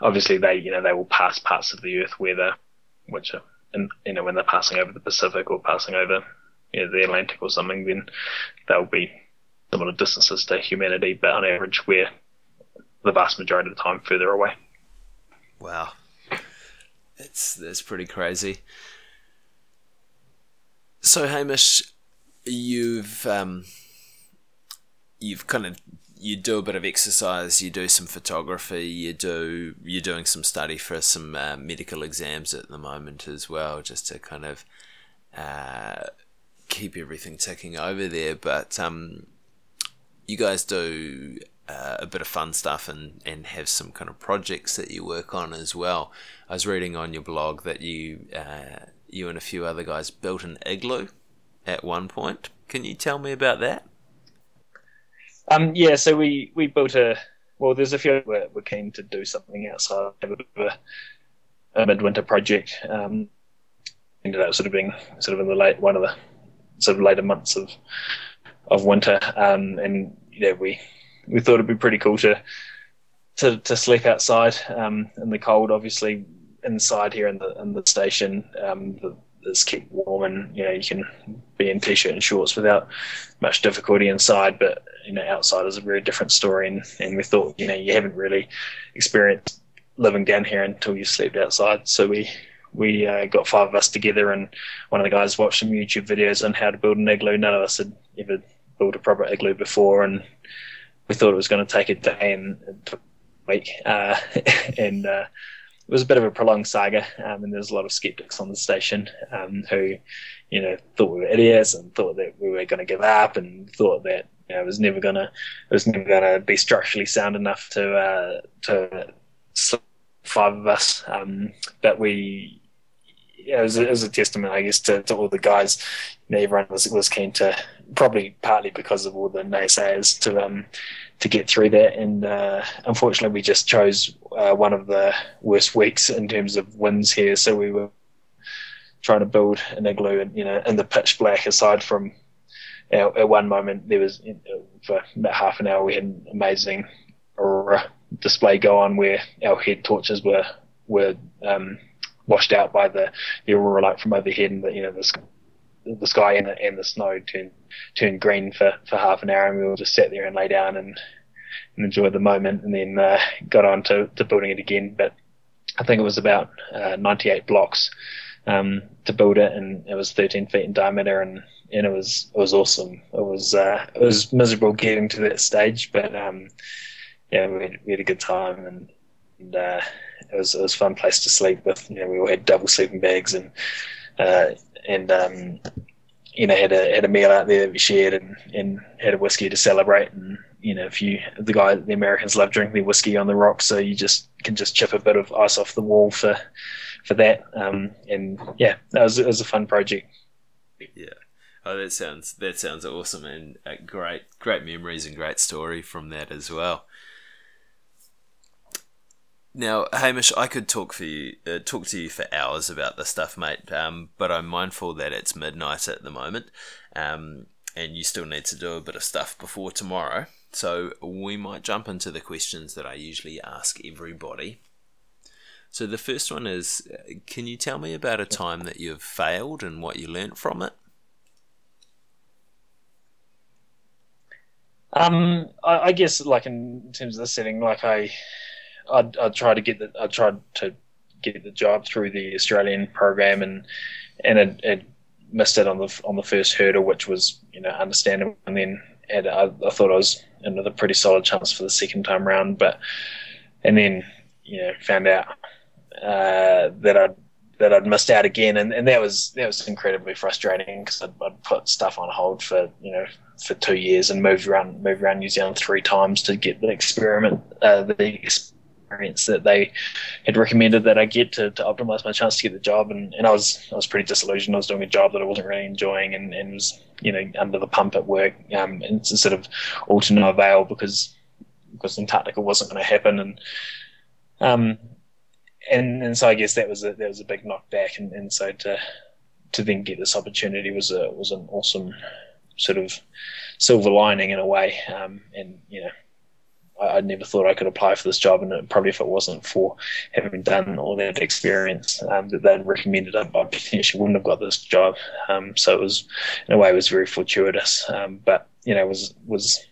[SPEAKER 2] obviously they, you know, they will pass parts of the Earth where the which are, and you know when they're passing over the Pacific or passing over you know, the Atlantic or something, then they'll be similar distances to humanity, but on average we're the vast majority of the time further away.
[SPEAKER 1] Wow, it's that's pretty crazy. So Hamish, you've um, you've kind of you do a bit of exercise, you do some photography, you do you're doing some study for some uh, medical exams at the moment as well, just to kind of uh, keep everything ticking over there. But um, you guys do uh, a bit of fun stuff and, and have some kind of projects that you work on as well. I was reading on your blog that you uh, you and a few other guys built an igloo at one point. Can you tell me about that?
[SPEAKER 2] Um, yeah, so we, we built a well. There's a few we're, we're keen to do something outside of a, a midwinter project. Um, ended up sort of being sort of in the late one of the sort of later months of of winter, um, and you know we we thought it'd be pretty cool to to, to sleep outside um, in the cold. Obviously, inside here in the in the station, um, it's kept warm, and you know you can be in t-shirt and shorts without much difficulty inside. But you know, outside is a very different story, and, and we thought you know you haven't really experienced living down here until you slept outside. So we we uh, got five of us together, and one of the guys watched some YouTube videos on how to build an igloo. None of us had ever built a proper igloo before, and we thought it was going to take a day and, a week, uh, and uh, it was a bit of a prolonged saga, um, and there's a lot of skeptics on the station um, who, you know, thought we were idiots and thought that we were going to give up and thought that you know, it was never gonna it was never gonna be structurally sound enough to uh, to five of us. Um, but we yeah, it was, a, it was a testament, I guess, to, to all the guys. You know, everyone was was keen to probably partly because of all the naysayers to um to get through that. And uh, unfortunately, we just chose uh, one of the worst weeks in terms of wins here. So we were trying to build an igloo, and you know, in the pitch black. Aside from you know, at one moment, there was for about half an hour we had an amazing aurora display go on where our head torches were were um, washed out by the, the aurora light from overhead, and the, you know the the sky and the, and the snow turned turned green for, for half an hour, and we all just sat there and lay down and, and enjoyed the moment, and then uh, got on to, to building it again. But I think it was about uh, 98 blocks um, to build it, and it was 13 feet in diameter, and, and it was it was awesome. It was uh, it was miserable getting to that stage, but um, yeah, we had, we had, a good time, and, and uh, it was it was a fun place to sleep with. You know, we all had double sleeping bags and uh, and um, you know had a had a meal out there that we shared and, and had a whiskey to celebrate. And you know if you the guy the Americans love drinking their whiskey on the rocks so you just can just chip a bit of ice off the wall for for that. Um, and yeah that was it was a fun project.
[SPEAKER 1] Yeah. Oh that sounds that sounds awesome and great great memories and great story from that as well now, Hamish, I could talk for you, uh, talk to you for hours about this stuff, mate. Um, but I'm mindful that it's midnight at the moment, um, and you still need to do a bit of stuff before tomorrow. So we might jump into the questions that I usually ask everybody. So the first one is, uh, can you tell me about a time that you've failed and what you learnt from it?
[SPEAKER 2] Um, I, I guess like in terms of the setting, like I I'd, I'd try to get the I tried to get the job through the Australian program and and it, it, missed it on the on the first hurdle, which was you know understandable. And then I, I thought I was another pretty solid chance for the second time round, but and then you know found out uh, that I'd that I'd missed out again, and, and that was that was incredibly frustrating because I'd, I'd, put stuff on hold for you know for two years and moved around moved around New Zealand three times to get the experiment uh, the experience that they had recommended that I get to, to optimize my chance to get the job. And, and I was I was pretty disillusioned. I was doing a job that I wasn't really enjoying and, and was you know under the pump at work. Um, and it's sort of all to no avail because because Antarctica wasn't going to happen. And um, and and so I guess that was a, that was a big knockback. And, and so to to then get this opportunity was a was an awesome sort of silver lining in a way. Um, and you know I, I, never thought I could apply for this job, and it, probably if it wasn't for having done all that experience um, that they'd recommended, I, I, potentially wouldn't have got this job. Um, so it was, in a way, it was very fortuitous. Um, but you know, was was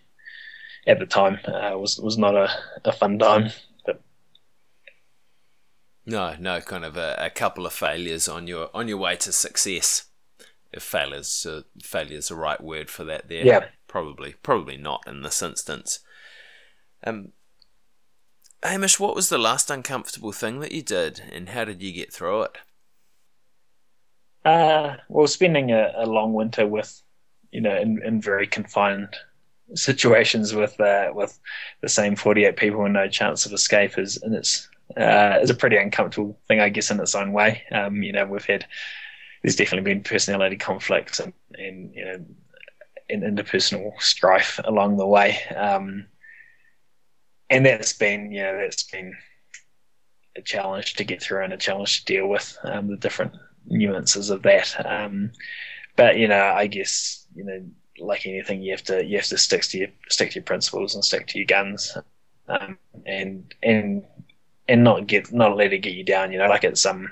[SPEAKER 2] at the time uh, was was not a, a fun time. But
[SPEAKER 1] no, no, kind of a, a couple of failures on your on your way to success. If failures, uh, failure's the right word for that. There,
[SPEAKER 2] yeah,
[SPEAKER 1] probably, probably not in this instance. Um, Hamish, what was the last uncomfortable thing that you did, and how did you get through it?
[SPEAKER 2] Uh, well, spending a, a long winter with, you know, in, in very confined situations with uh, with the same 48 people and no chance of escape is and it's uh, is a pretty uncomfortable thing I guess in its own way um, you know we've had there's definitely been personality conflicts and, and you know and interpersonal strife along the way um, and that's been know that's been a challenge to get through and a challenge to deal with um, the different nuances of that um, but you know I guess you know like anything, you have to you have to stick to your stick to your principles and stick to your guns, um, and and and not get not let it get you down. You know, like it's um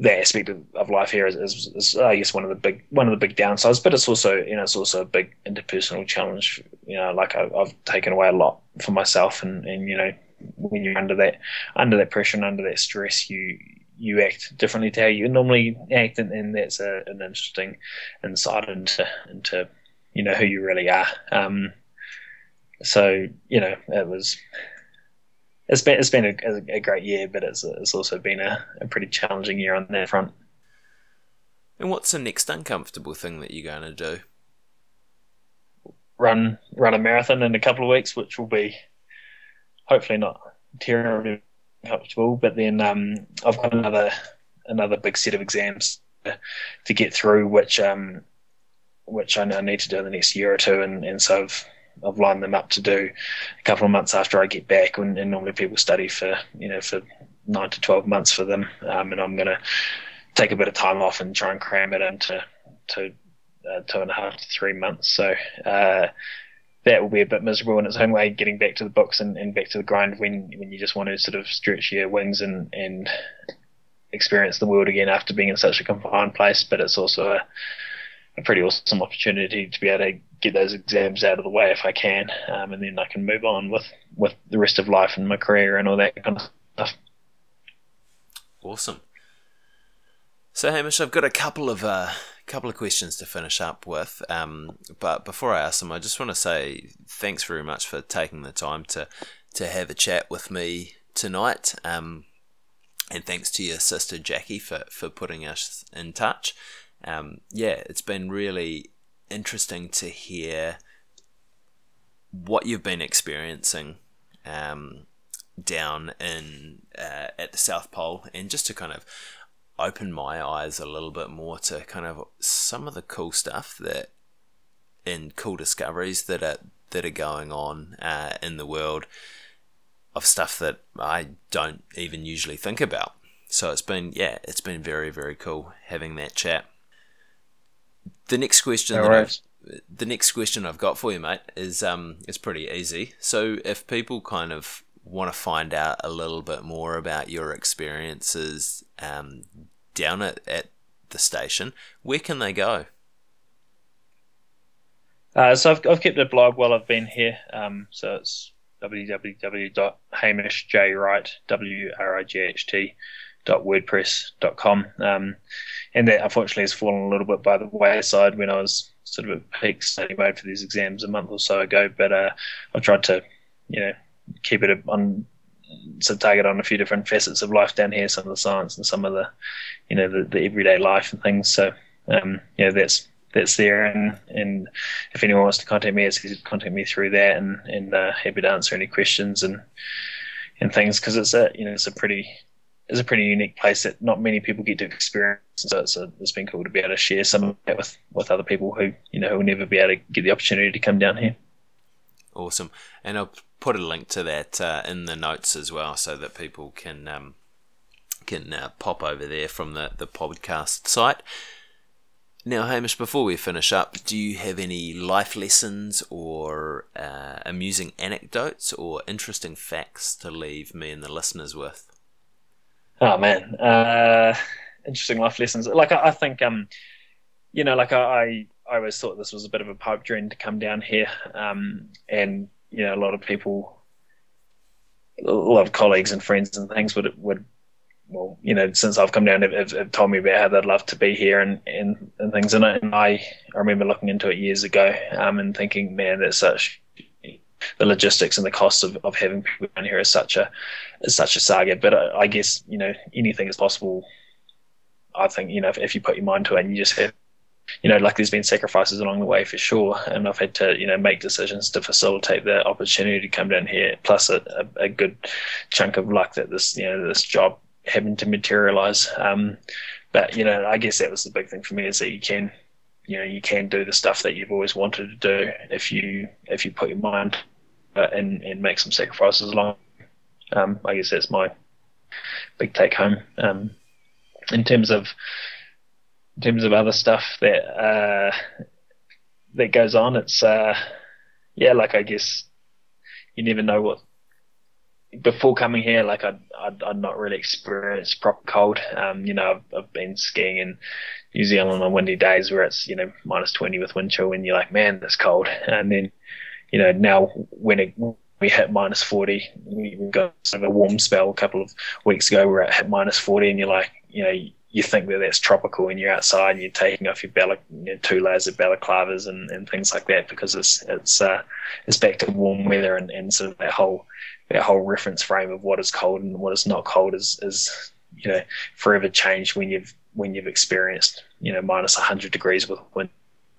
[SPEAKER 2] the aspect of, of life here is, is, is, I guess one of the big one of the big downsides, but it's also you know it's also a big interpersonal challenge. You know, like I, I've taken away a lot for myself, and and you know when you're under that under that pressure and under that stress, you you act differently to how you normally act, and, and that's a, an interesting insight into into you know who you really are. Um, so you know it was it's been it's been a, a great year, but it's it's also been a, a pretty challenging year on that front.
[SPEAKER 1] And what's the next uncomfortable thing that you're going to do?
[SPEAKER 2] Run run a marathon in a couple of weeks, which will be hopefully not terribly comfortable. But then um, I've got another another big set of exams to, to get through, which um, which I, I need to do in the next year or two, and, and so I've I've lined them up to do a couple of months after I get back. And, and normally people study for you know for nine to twelve months for them, um, and I'm going to take a bit of time off and try and cram it into to uh, two and a half to three months. So uh, that will be a bit miserable in its own way, getting back to the books and, and back to the grind when when you just want to sort of stretch your wings and and experience the world again after being in such a confined place. But it's also a, a pretty awesome opportunity to be able to get those exams out of the way if I can, um, and then I can move on with with the rest of life and my career and all that kind of stuff.
[SPEAKER 1] Awesome. So Hamish, I've got a couple of uh, couple of questions to finish up with. Um, but before I ask them, I just want to say thanks very much for taking the time to to have a chat with me tonight. Um, and thanks to your sister Jackie for, for putting us in touch. Um, yeah, it's been really interesting to hear what you've been experiencing um, down in uh, at the South Pole, and just to kind of open my eyes a little bit more to kind of some of the cool stuff that and cool discoveries that are that are going on uh, in the world of stuff that I don't even usually think about. So it's been yeah, it's been very very cool having that chat. The next question right. the next question I've got for you, mate, is um is pretty easy. So if people kind of want to find out a little bit more about your experiences um, down at, at the station, where can they go?
[SPEAKER 2] Uh, so I've, I've kept a blog while I've been here. Um, so it's www.hamishjwright, W-R-I-G-H-T, wordpress.com. Um, and that unfortunately has fallen a little bit by the wayside when I was sort of at peak study mode for these exams a month or so ago. But uh, I've tried to, you know, keep it on so target on a few different facets of life down here, some of the science and some of the, you know, the, the everyday life and things. So, um, know, that's that's there, and and if anyone wants to contact me, it's contact me through that, and and uh, happy to answer any questions and and things because it's a you know it's a pretty it's a pretty unique place that not many people get to experience. So it's, a, it's been cool to be able to share some of that with, with other people who you know will never be able to get the opportunity to come down here.
[SPEAKER 1] Awesome, and I'll put a link to that uh, in the notes as well, so that people can um, can uh, pop over there from the the podcast site. Now, Hamish, before we finish up, do you have any life lessons or uh, amusing anecdotes or interesting facts to leave me and the listeners with?
[SPEAKER 2] Oh man, uh, interesting life lessons. Like I, I, think, um, you know, like I, I always thought this was a bit of a pipe dream to come down here, um, and you know, a lot of people, a lot of colleagues and friends and things would would well, you know, since I've come down, have, have, told me about how they'd love to be here and, and, and things. And I, and I, I remember looking into it years ago um, and thinking, man, there's such the logistics and the costs of, of having people down here is such a is such a saga. But I, I guess you know anything is possible. I think you know if, if you put your mind to it and you just have you know, like there's been sacrifices along the way for sure, and I've had to, you know, make decisions to facilitate the opportunity to come down here. Plus, a, a, a good chunk of luck that this, you know, this job happened to materialize. Um, but you know, I guess that was the big thing for me is that you can, you know, you can do the stuff that you've always wanted to do if you if you put your mind uh, and and make some sacrifices along. Um, I guess that's my big take home. Um, in terms of in terms of other stuff that uh, that goes on, it's uh, yeah, like I guess you never know what before coming here, like I'd, I'd, I'd not really experienced proper cold. Um, you know, I've, I've been skiing in New Zealand on windy days where it's, you know, minus 20 with wind chill and you're like, man, that's cold. And then, you know, now when it, we hit minus 40, we got sort of a warm spell a couple of weeks ago where it hit minus 40 and you're like, you know, you think that that's tropical and you're outside and you're taking off your two layers of balaclavas and, and things like that because it's, it's, uh, it's back to warm weather and, and sort of that whole, that whole reference frame of what is cold and what is not cold is is you know forever changed when you've when you've experienced you know minus 100 degrees with wind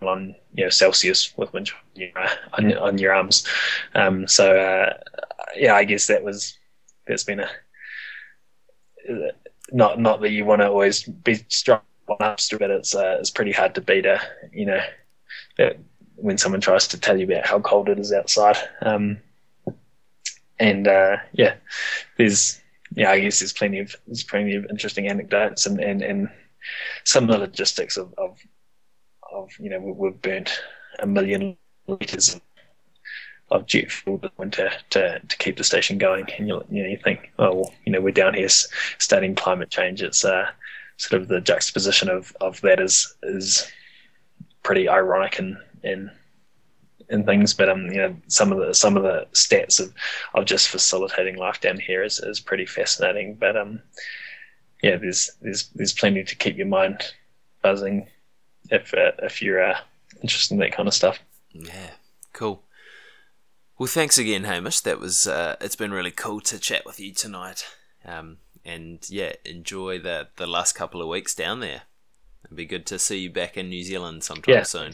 [SPEAKER 2] on you know Celsius with wind you know, on, on your arms. Um, so uh, yeah, I guess that was that's been a not not that you want to always be strong on ups, but it's uh, it's pretty hard to beat a you know that when someone tries to tell you about how cold it is outside. Um, and uh, yeah, there's yeah, I guess there's plenty of there's plenty of interesting anecdotes and and, and some of the logistics of, of of you know we've burnt a million liters of jet fuel this winter to, to keep the station going, and you you know you think oh well, you know we're down here studying climate change. It's uh, sort of the juxtaposition of, of that is is pretty ironic and and and things. But um, you know, some of the some of the stats of of just facilitating life down here is, is pretty fascinating. But um, yeah, there's there's there's plenty to keep your mind buzzing if uh, if you're uh, interested in that kind of stuff.
[SPEAKER 1] Yeah, cool. Well, thanks again, Hamish. That was uh, it's been really cool to chat with you tonight. Um, and yeah, enjoy the the last couple of weeks down there. It'd be good to see you back in New Zealand sometime yeah. soon.